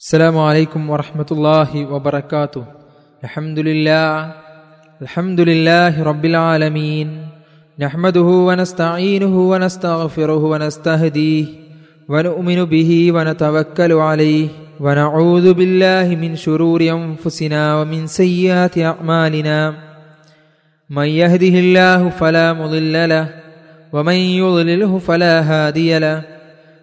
السلام عليكم ورحمة الله وبركاته. الحمد لله الحمد لله رب العالمين. نحمده ونستعينه ونستغفره ونستهديه ونؤمن به ونتوكل عليه ونعوذ بالله من شرور أنفسنا ومن سيئات أعمالنا. من يهده الله فلا مضل له ومن يضلله فلا هادي له.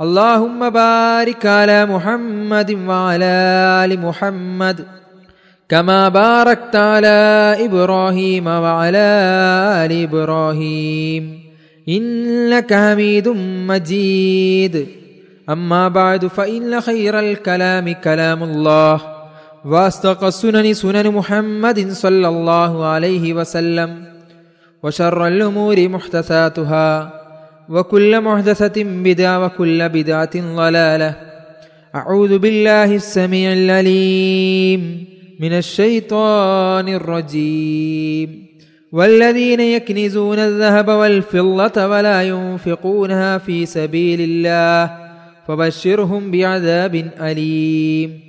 اللهم بارك على محمد وعلى آل محمد كما باركت على إبراهيم وعلى آل إبراهيم. إنك حميد مجيد. أما بعد فإن خير الكلام كلام الله وأصدق السنن سنن محمد صلى الله عليه وسلم وشر الأمور محدثاتها. وكل محدثة بدعة وكل بدعة ضلالة. أعوذ بالله السميع العليم من الشيطان الرجيم. والذين يكنزون الذهب والفضة ولا ينفقونها في سبيل الله فبشرهم بعذاب أليم.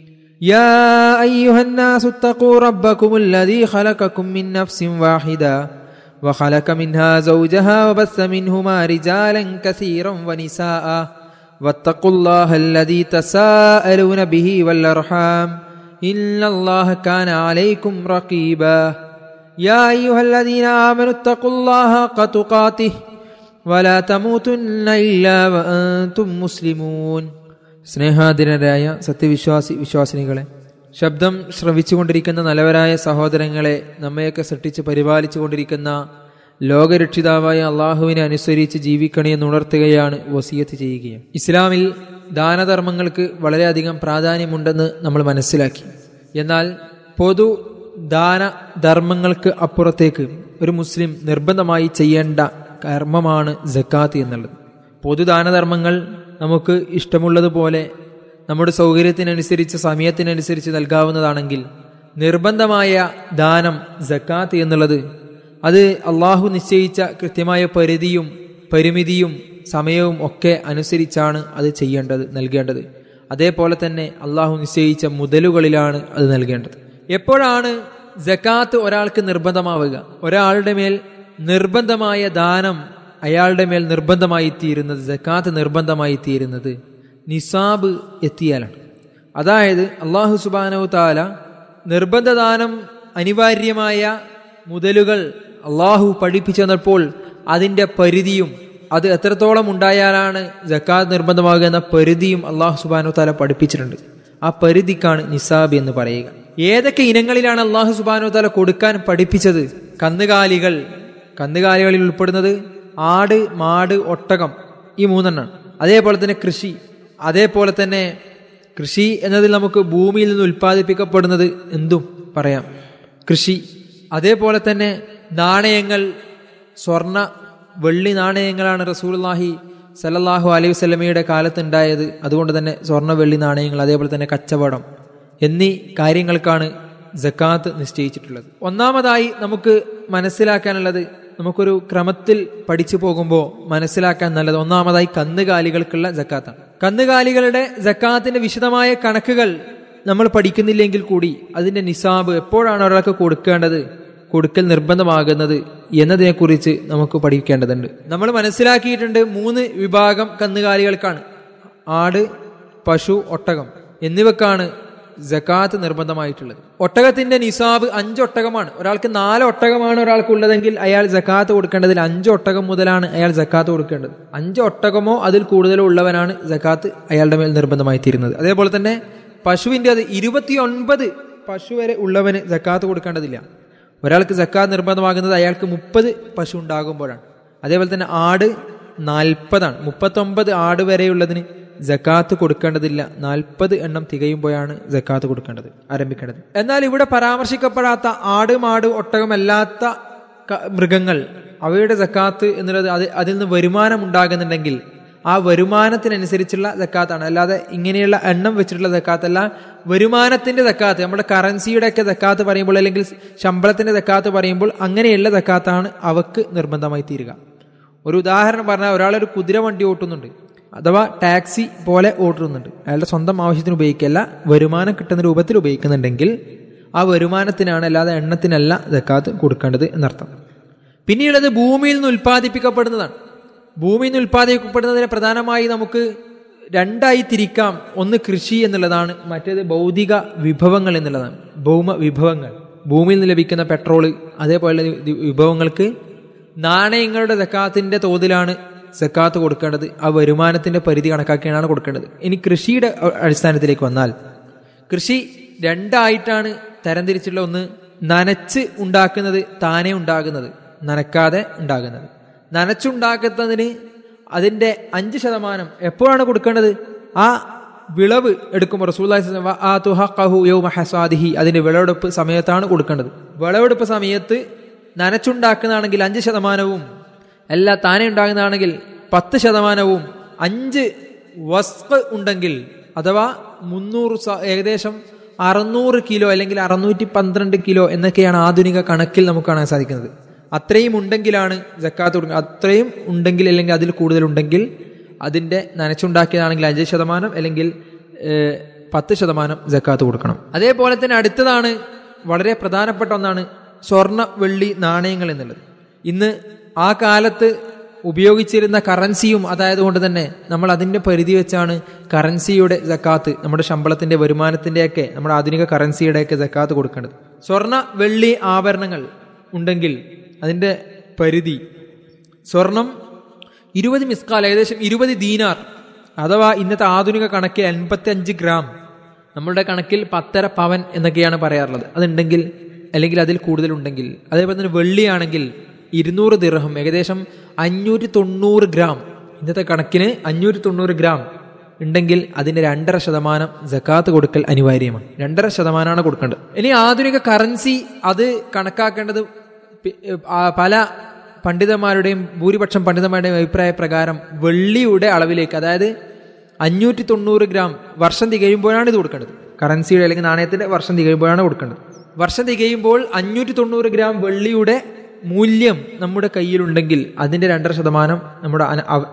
يا أيها الناس اتقوا ربكم الذي خلقكم من نفس واحدة وخلق منها زوجها وبث منهما رجالا كثيرا ونساء واتقوا الله الذي تساءلون به والارحام ان الله كان عليكم رقيبا يا ايها الذين امنوا اتقوا الله حق تقاته ولا تموتن الا وانتم مسلمون സ്നേഹാധീനരായ സത്യവിശ്വാസി വിശ്വാസിനികളെ ശബ്ദം ശ്രവിച്ചുകൊണ്ടിരിക്കുന്ന നല്ലവരായ സഹോദരങ്ങളെ നമ്മയൊക്കെ സൃഷ്ടിച്ച് പരിപാലിച്ചുകൊണ്ടിരിക്കുന്ന ലോകരക്ഷിതാവായ അള്ളാഹുവിനെ അനുസരിച്ച് ജീവിക്കണിയെന്ന് ഉണർത്തുകയാണ് വസീയത്ത് ചെയ്യുകയും. ഇസ്ലാമിൽ ദാനധർമ്മങ്ങൾക്ക് വളരെയധികം പ്രാധാന്യമുണ്ടെന്ന് നമ്മൾ മനസ്സിലാക്കി. എന്നാൽ പൊതു ദാന ധർമ്മങ്ങൾക്ക് അപ്പുറത്തേക്ക് ഒരു മുസ്ലിം നിർബന്ധമായി ചെയ്യേണ്ട കർമ്മമാണ് ജക്കാത്ത് എന്നുള്ളത്. പൊതുദാനധർമ്മങ്ങൾ നമുക്ക് ഇഷ്ടമുള്ളതുപോലെ നമ്മുടെ സൗകര്യത്തിനനുസരിച്ച് സമയത്തിനനുസരിച്ച് നൽകാവുന്നതാണെങ്കിൽ നിർബന്ധമായ ദാനം ജക്കാത്ത് എന്നുള്ളത് അത് അള്ളാഹു നിശ്ചയിച്ച കൃത്യമായ പരിധിയും പരിമിതിയും സമയവും ഒക്കെ അനുസരിച്ചാണ് അത് ചെയ്യേണ്ടത് നൽകേണ്ടത്. അതേപോലെ തന്നെ അള്ളാഹു നിശ്ചയിച്ച മുതലുകളിലാണ് അത് നൽകേണ്ടത്. എപ്പോഴാണ് ജക്കാത്ത് ഒരാൾക്ക് നിർബന്ധമാവുക? ഒരാളുടെ മേൽ നിർബന്ധമായ ദാനം അയാളുടെ മേൽ നിർബന്ധമായി തീരുന്നത് ജക്കാത്ത് നിർബന്ധമായി തീരുന്നത് നിസാബ് എത്തിയാലാണ്. അതായത് അള്ളാഹു സുബാനവ് താല നിർബന്ധദാനം അനിവാര്യമായ മുതലുകൾ അള്ളാഹു പഠിപ്പിച്ചു തന്നപ്പോൾ അതിന്റെ പരിധിയും അത് എത്രത്തോളം ഉണ്ടായാലാണ് ജക്കാത്ത് നിർബന്ധമാകുക എന്ന പരിധിയും അള്ളാഹു സുബാനോ താല പഠിപ്പിച്ചിട്ടുണ്ട്. ആ പരിധിക്കാണ് നിസാബ് എന്ന് പറയുക. ഏതൊക്കെ ഇനങ്ങളിലാണ് അള്ളാഹു സുബാനോ താല കൊടുക്കാൻ പഠിപ്പിച്ചത്? കന്നുകാലികൾ. കന്നുകാലികളിൽ ഉൾപ്പെടുന്നത് ആട് മാട് ഒട്ടകം ഈ മൂന്നെണ്ണാണ്. അതേപോലെ തന്നെ കൃഷി. അതേപോലെ തന്നെ കൃഷി എന്നതിൽ നമുക്ക് ഭൂമിയിൽ നിന്ന് ഉൽപ്പാദിപ്പിക്കപ്പെടുന്നത് എന്തും പറയാം. കൃഷി അതേപോലെ തന്നെ നാണയങ്ങൾ സ്വർണ വെള്ളി നാണയങ്ങളാണ് റസൂൽഹി സലല്ലാഹു അലൈഹി വസല്ലമയുടെ കാലത്തുണ്ടായത്. അതുകൊണ്ട് തന്നെ സ്വർണ വെള്ളി നാണയങ്ങൾ അതേപോലെ തന്നെ കച്ചവടം എന്നീ കാര്യങ്ങൾക്കാണ് ജക്കാത്ത് നിശ്ചയിച്ചിട്ടുള്ളത്. ഒന്നാമതായി നമുക്ക് മനസ്സിലാക്കാനുള്ളത് നമുക്കൊരു ക്രമത്തിൽ പഠിച്ചു പോകുമ്പോൾ മനസ്സിലാക്കാൻ നല്ലത് ഒന്നാമതായി കന്നുകാലികൾക്കുള്ള ജക്കാത്താണ്. കന്നുകാലികളുടെ ജക്കാത്തിന്റെ വിശദമായ കണക്കുകൾ നമ്മൾ പഠിക്കുന്നില്ലെങ്കിൽ കൂടി അതിന്റെ നിസാബ് എപ്പോഴാണ് ഒരാൾക്ക് കൊടുക്കേണ്ടത് കൊടുക്കൽ നിർബന്ധമാകുന്നത് എന്നതിനെക്കുറിച്ച് നമുക്ക് പഠിക്കേണ്ടതുണ്ട്. നമ്മൾ മനസ്സിലാക്കിയിട്ടുണ്ട് മൂന്ന് വിഭാഗം കന്നുകാലികൾക്കാണ്. ആട് പശു ഒട്ടകം. എന്നിവക്കാണ് ജക്കാത്ത് നിർബന്ധമായിട്ടുള്ളത്. ഒട്ടകത്തിന്റെ നിസാബ് അഞ്ച് ഒട്ടകമാണ് ഒരാൾക്ക് നാല് ഒട്ടകമാണ് ഒരാൾക്ക് ഉള്ളതെങ്കിൽ അയാൾ ജക്കാത്ത് കൊടുക്കേണ്ടതിൽ അഞ്ച് ഒട്ടകം മുതലാണ് അയാൾ ജക്കാത്ത് കൊടുക്കേണ്ടത്. അഞ്ച് ഒട്ടകമോ അതിൽ കൂടുതലോ ഉള്ളവനാണ് ജക്കാത്ത് അയാളുടെ മേൽ നിർബന്ധമായി തീരുന്നത്. അതേപോലെ തന്നെ പശുവിന്റെ അത് ഇരുപത്തിയൊൻപത് പശു വരെ ഉള്ളവന് ജക്കാത്ത് കൊടുക്കേണ്ടതില്ല. ഒരാൾക്ക് ജക്കാത്ത് നിർബന്ധമാകുന്നത് അയാൾക്ക് മുപ്പത് പശു ഉണ്ടാകുമ്പോഴാണ്. അതേപോലെ തന്നെ ആട് നാൽപ്പതാണ്. മുപ്പത്തൊമ്പത് ആട് വരെയുള്ളതിന് ജക്കാത്ത് കൊടുക്കേണ്ടതില്ല. നാൽപ്പത് എണ്ണം തികയുമ്പോഴാണ് ജക്കാത്ത് കൊടുക്കേണ്ടത് ആരംഭിക്കേണ്ടത്. എന്നാൽ ഇവിടെ പരാമർശിക്കപ്പെടാത്ത ആട് മാട് ഒട്ടകമല്ലാത്ത മൃഗങ്ങൾ അവയുടെ ജക്കാത്ത് എന്നുള്ളത് അത് അതിൽ നിന്ന് വരുമാനം ഉണ്ടാകുന്നുണ്ടെങ്കിൽ ആ വരുമാനത്തിനനുസരിച്ചുള്ള ജക്കാത്താണ്. അല്ലാതെ ഇങ്ങനെയുള്ള എണ്ണം വെച്ചിട്ടുള്ള ജക്കാത്തല്ല. വരുമാനത്തിന്റെ ജക്കാത്ത് നമ്മുടെ കറൻസിയുടെ ഒക്കെ ജക്കാത്ത് പറയുമ്പോൾ അല്ലെങ്കിൽ ശമ്പളത്തിന്റെ ജക്കാത്ത് പറയുമ്പോൾ അങ്ങനെയുള്ള ജക്കാത്താണ് അവക്ക് നിർബന്ധമായി തീരുക. ഒരു ഉദാഹരണം പറഞ്ഞാൽ ഒരാളൊരു കുതിര വണ്ടി ഓട്ടുന്നുണ്ട്. അഥവാ ടാക്സി പോലെ ഓടുന്നുണ്ട് അയാളുടെ സ്വന്തം ആവശ്യത്തിന് ഉപയോഗിക്കല്ല വരുമാനം കിട്ടുന്ന രൂപത്തിൽ ഉപയോഗിക്കുന്നുണ്ടെങ്കിൽ ആ വരുമാനത്തിനാണ് അല്ലാതെ എണ്ണത്തിനല്ല ജക്കാത്ത് കൊടുക്കേണ്ടത് എന്നർത്ഥം. പിന്നീടത് ഭൂമിയിൽ നിന്ന് ഉൽപ്പാദിപ്പിക്കപ്പെടുന്നതാണ്. ഭൂമിയിൽ നിന്ന് ഉൽപ്പാദിപ്പിക്കപ്പെടുന്നതിനെ പ്രധാനമായി നമുക്ക് രണ്ടായി തിരിക്കാം. ഒന്ന് കൃഷി എന്നുള്ളതാണ് മറ്റേത് ഭൗതിക വിഭവങ്ങൾ എന്നുള്ളതാണ്. ഭൗമ വിഭവങ്ങൾ. ഭൂമിയിൽ നിന്ന് ലഭിക്കുന്ന പെട്രോൾ അതേപോലെ വിഭവങ്ങൾക്ക് നാണയങ്ങളുടെ സക്കാത്തിന്റെ തോതിലാണ് സക്കാത്ത് കൊടുക്കേണ്ടത് ആ വരുമാനത്തിന്റെ പരിധി കണക്കാക്കിയാണ് കൊടുക്കേണ്ടത്. ഇനി കൃഷിയുടെ അടിസ്ഥാനത്തിലേക്ക് വന്നാൽ കൃഷി രണ്ടായിട്ടാണ് തരംതിരിച്ചുള്ള ഒന്ന് നനച്ച് ഉണ്ടാക്കുന്നത് താനേ ഉണ്ടാകുന്നത് നനക്കാതെ ഉണ്ടാകുന്നത്. നനച്ചുണ്ടാക്കുന്നതിന് അതിന്റെ അഞ്ച് ശതമാനം എപ്പോഴാണ് കൊടുക്കേണ്ടത്? ആ വിളവ് എടുക്കുമ്പോൾ റസൂല്ലാഹി അതിന്റെ വിളവെടുപ്പ് സമയത്താണ് കൊടുക്കേണ്ടത്. വിളവെടുപ്പ് സമയത്ത് നനച്ചുണ്ടാക്കുന്നതാണെങ്കിൽ അഞ്ച് ശതമാനവും അല്ല താനെ ഉണ്ടാകുന്നതാണെങ്കിൽ പത്ത് ശതമാനവും അഞ്ച് വസ്ക് ഉണ്ടെങ്കിൽ അഥവാ മുന്നൂറ് ഏകദേശം അറുന്നൂറ് കിലോ അല്ലെങ്കിൽ അറുന്നൂറ്റി പന്ത്രണ്ട് കിലോ എന്നൊക്കെയാണ് ആധുനിക കണക്കിൽ നമുക്ക് കാണാൻ സാധിക്കുന്നത്. അത്രയും ഉണ്ടെങ്കിലാണ് ജക്കാത്ത് കൊടുക്കുന്നത് അത്രയും ഉണ്ടെങ്കിൽ അല്ലെങ്കിൽ അതിൽ കൂടുതൽ ഉണ്ടെങ്കിൽ അതിന്റെ നനച്ചുണ്ടാക്കിയതാണെങ്കിൽ അഞ്ച് ശതമാനം അല്ലെങ്കിൽ പത്ത് ശതമാനം ജക്കാത്ത് കൊടുക്കണം. അതേപോലെ തന്നെ അടുത്തതാണ് വളരെ പ്രധാനപ്പെട്ട ഒന്നാണ് സ്വർണ വെള്ളി നാണയങ്ങൾ എന്നുള്ളത്. ഇന്ന് ആ കാലത്ത് ഉപയോഗിച്ചിരുന്ന കറൻസിയും അതായത് കൊണ്ട് തന്നെ നമ്മൾ അതിന്റെ പരിധി വെച്ചാണ് കറൻസിയുടെ ജക്കാത്ത് നമ്മുടെ ശമ്പളത്തിന്റെ വരുമാനത്തിന്റെയൊക്കെ നമ്മുടെ ആധുനിക കറൻസിയുടെയൊക്കെ ജക്കാത്ത് കൊടുക്കേണ്ടത്. സ്വർണ വെള്ളി ആഭരണങ്ങൾ ഉണ്ടെങ്കിൽ അതിന്റെ പരിധി സ്വർണം ഇരുപത് മിസ്കാൽ ഏകദേശം ഇരുപത് ദീനാർ അഥവാ ഇന്നത്തെ ആധുനിക കണക്കിൽ എൺപത്തി ഗ്രാം. നമ്മളുടെ കണക്കിൽ പത്തര പവൻ എന്നൊക്കെയാണ് പറയാറുള്ളത്. അതുണ്ടെങ്കിൽ അല്ലെങ്കിൽ അതിൽ കൂടുതലുണ്ടെങ്കിൽ. അതേപോലെ തന്നെ വെള്ളിയാണെങ്കിൽ ഇരുന്നൂറ് ദിർഹം ഏകദേശം അഞ്ഞൂറ്റി തൊണ്ണൂറ് ഗ്രാം. ഇന്നത്തെ കണക്കിന് അഞ്ഞൂറ്റി തൊണ്ണൂറ് ഗ്രാം ഉണ്ടെങ്കിൽ അതിന് രണ്ടര ശതമാനം ജക്കാത്ത് കൊടുക്കൽ അനിവാര്യമാണ്. രണ്ടര ശതമാനമാണ് കൊടുക്കേണ്ടത്. ഇനി ആധുനിക കറൻസി അത് കണക്കാക്കേണ്ടത് പല പണ്ഡിതന്മാരുടെയും ഭൂരിപക്ഷം പണ്ഡിതന്മാരുടെയും അഭിപ്രായ പ്രകാരം വെള്ളിയുടെ അളവിലേക്ക് അതായത് അഞ്ഞൂറ്റി തൊണ്ണൂറ് ഗ്രാം വർഷം തികയുമ്പോഴാണ് ഇത് കൊടുക്കേണ്ടത്. കറൻസിയുടെ അല്ലെങ്കിൽ നാണയത്തിന്റെ വർഷം തികയുമ്പോഴാണ് കൊടുക്കേണ്ടത്. വർഷം തികയുമ്പോൾ അഞ്ഞൂറ്റി തൊണ്ണൂറ് ഗ്രാം വെള്ളിയുടെ മൂല്യം നമ്മുടെ കയ്യിലുണ്ടെങ്കിൽ അതിന്റെ രണ്ടര ശതമാനം നമ്മുടെ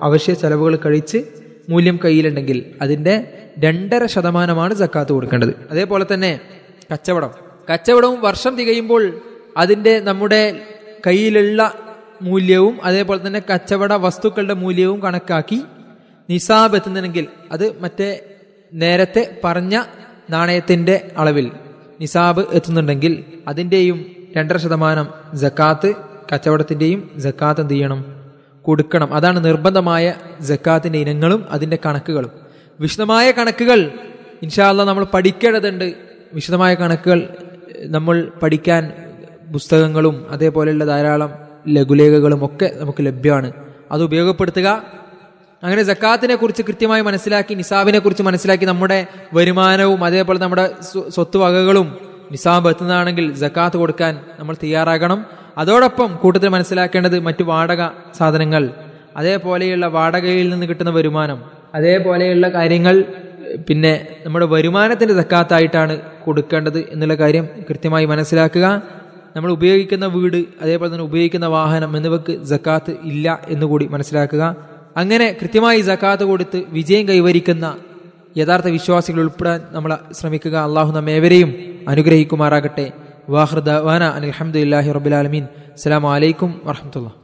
അവശ്യ ചെലവുകൾ കഴിച്ച് മൂല്യം കയ്യിലുണ്ടെങ്കിൽ അതിന്റെ രണ്ടര ശതമാനമാണ് ജക്കാത്ത് കൊടുക്കേണ്ടത്. അതേപോലെ തന്നെ കച്ചവടം. കച്ചവടവും വർഷം തികയുമ്പോൾ അതിന്റെ നമ്മുടെ കയ്യിലുള്ള മൂല്യവും അതേപോലെ തന്നെ കച്ചവട വസ്തുക്കളുടെ മൂല്യവും കണക്കാക്കി നിസാബ് എത്തുന്നുണ്ടെങ്കിൽ അത് മറ്റേ നേരത്തെ പറഞ്ഞ നാണയത്തിന്റെ അളവിൽ നിസാബ് എത്തുന്നുണ്ടെങ്കിൽ അതിന്റെയും രണ്ടര ശതമാനം ജക്കാത്ത് കച്ചവടത്തിന്റെയും ജക്കാത്ത് എന്ത് ചെയ്യണം? കൊടുക്കണം. അതാണ് നിർബന്ധമായ ജക്കാത്തിന്റെ ഇനങ്ങളും അതിന്റെ കണക്കുകളും. വിശദമായ കണക്കുകൾ ഇൻഷാല്ല നമ്മൾ പഠിക്കേണ്ടതുണ്ട്. വിശദമായ കണക്കുകൾ നമ്മൾ പഠിക്കാൻ പുസ്തകങ്ങളും അതേപോലെയുള്ള ധാരാളം ലഘുലേഖകളും ഒക്കെ നമുക്ക് ലഭ്യമാണ്. അത് ഉപയോഗപ്പെടുത്തുക. അങ്ങനെ ജക്കാത്തിനെ കുറിച്ച് കൃത്യമായി മനസ്സിലാക്കി നിസാബിനെ കുറിച്ച് മനസ്സിലാക്കി നമ്മുടെ വരുമാനവും അതേപോലെ നമ്മുടെ സ്വ- സ്വത്ത് വകകളും നിസാബ് എത്തുന്നതാണെങ്കിൽ ജക്കാത്ത് കൊടുക്കാൻ നമ്മൾ തയ്യാറാകണം. അതോടൊപ്പം കൂട്ടത്തിൽ മനസ്സിലാക്കേണ്ടത് മറ്റു വാടക സാധനങ്ങൾ അതേപോലെയുള്ള വാടകയിൽ നിന്ന് കിട്ടുന്ന വരുമാനം അതേപോലെയുള്ള കാര്യങ്ങൾ പിന്നെ നമ്മുടെ വരുമാനത്തിന്റെ തക്കാത്തായിട്ടാണ് കൊടുക്കേണ്ടത് എന്നുള്ള കാര്യം കൃത്യമായി മനസ്സിലാക്കുക. നമ്മൾ ഉപയോഗിക്കുന്ന വീട് അതേപോലെ തന്നെ ഉപയോഗിക്കുന്ന വാഹനം എന്നിവക്ക് ജക്കാത്ത് ഇല്ല എന്നുകൂടി മനസ്സിലാക്കുക. അങ്ങനെ കൃത്യമായി ജക്കാത്ത് കൊടുത്ത് വിജയം കൈവരിക്കുന്ന യഥാർത്ഥ വിശ്വാസികൾ ഉൾപ്പെടാൻ നമ്മൾ ശ്രമിക്കുക. അള്ളാഹു നമ്മേവരെയും അനുഗ്രഹിക്കുമാറാകട്ടെ. വാഹൃദ വാന അലഹമുല്ലാഹി റബുലാലമീൻ അസ്സാം വലൈക്കും വാഹമത്തുള്ള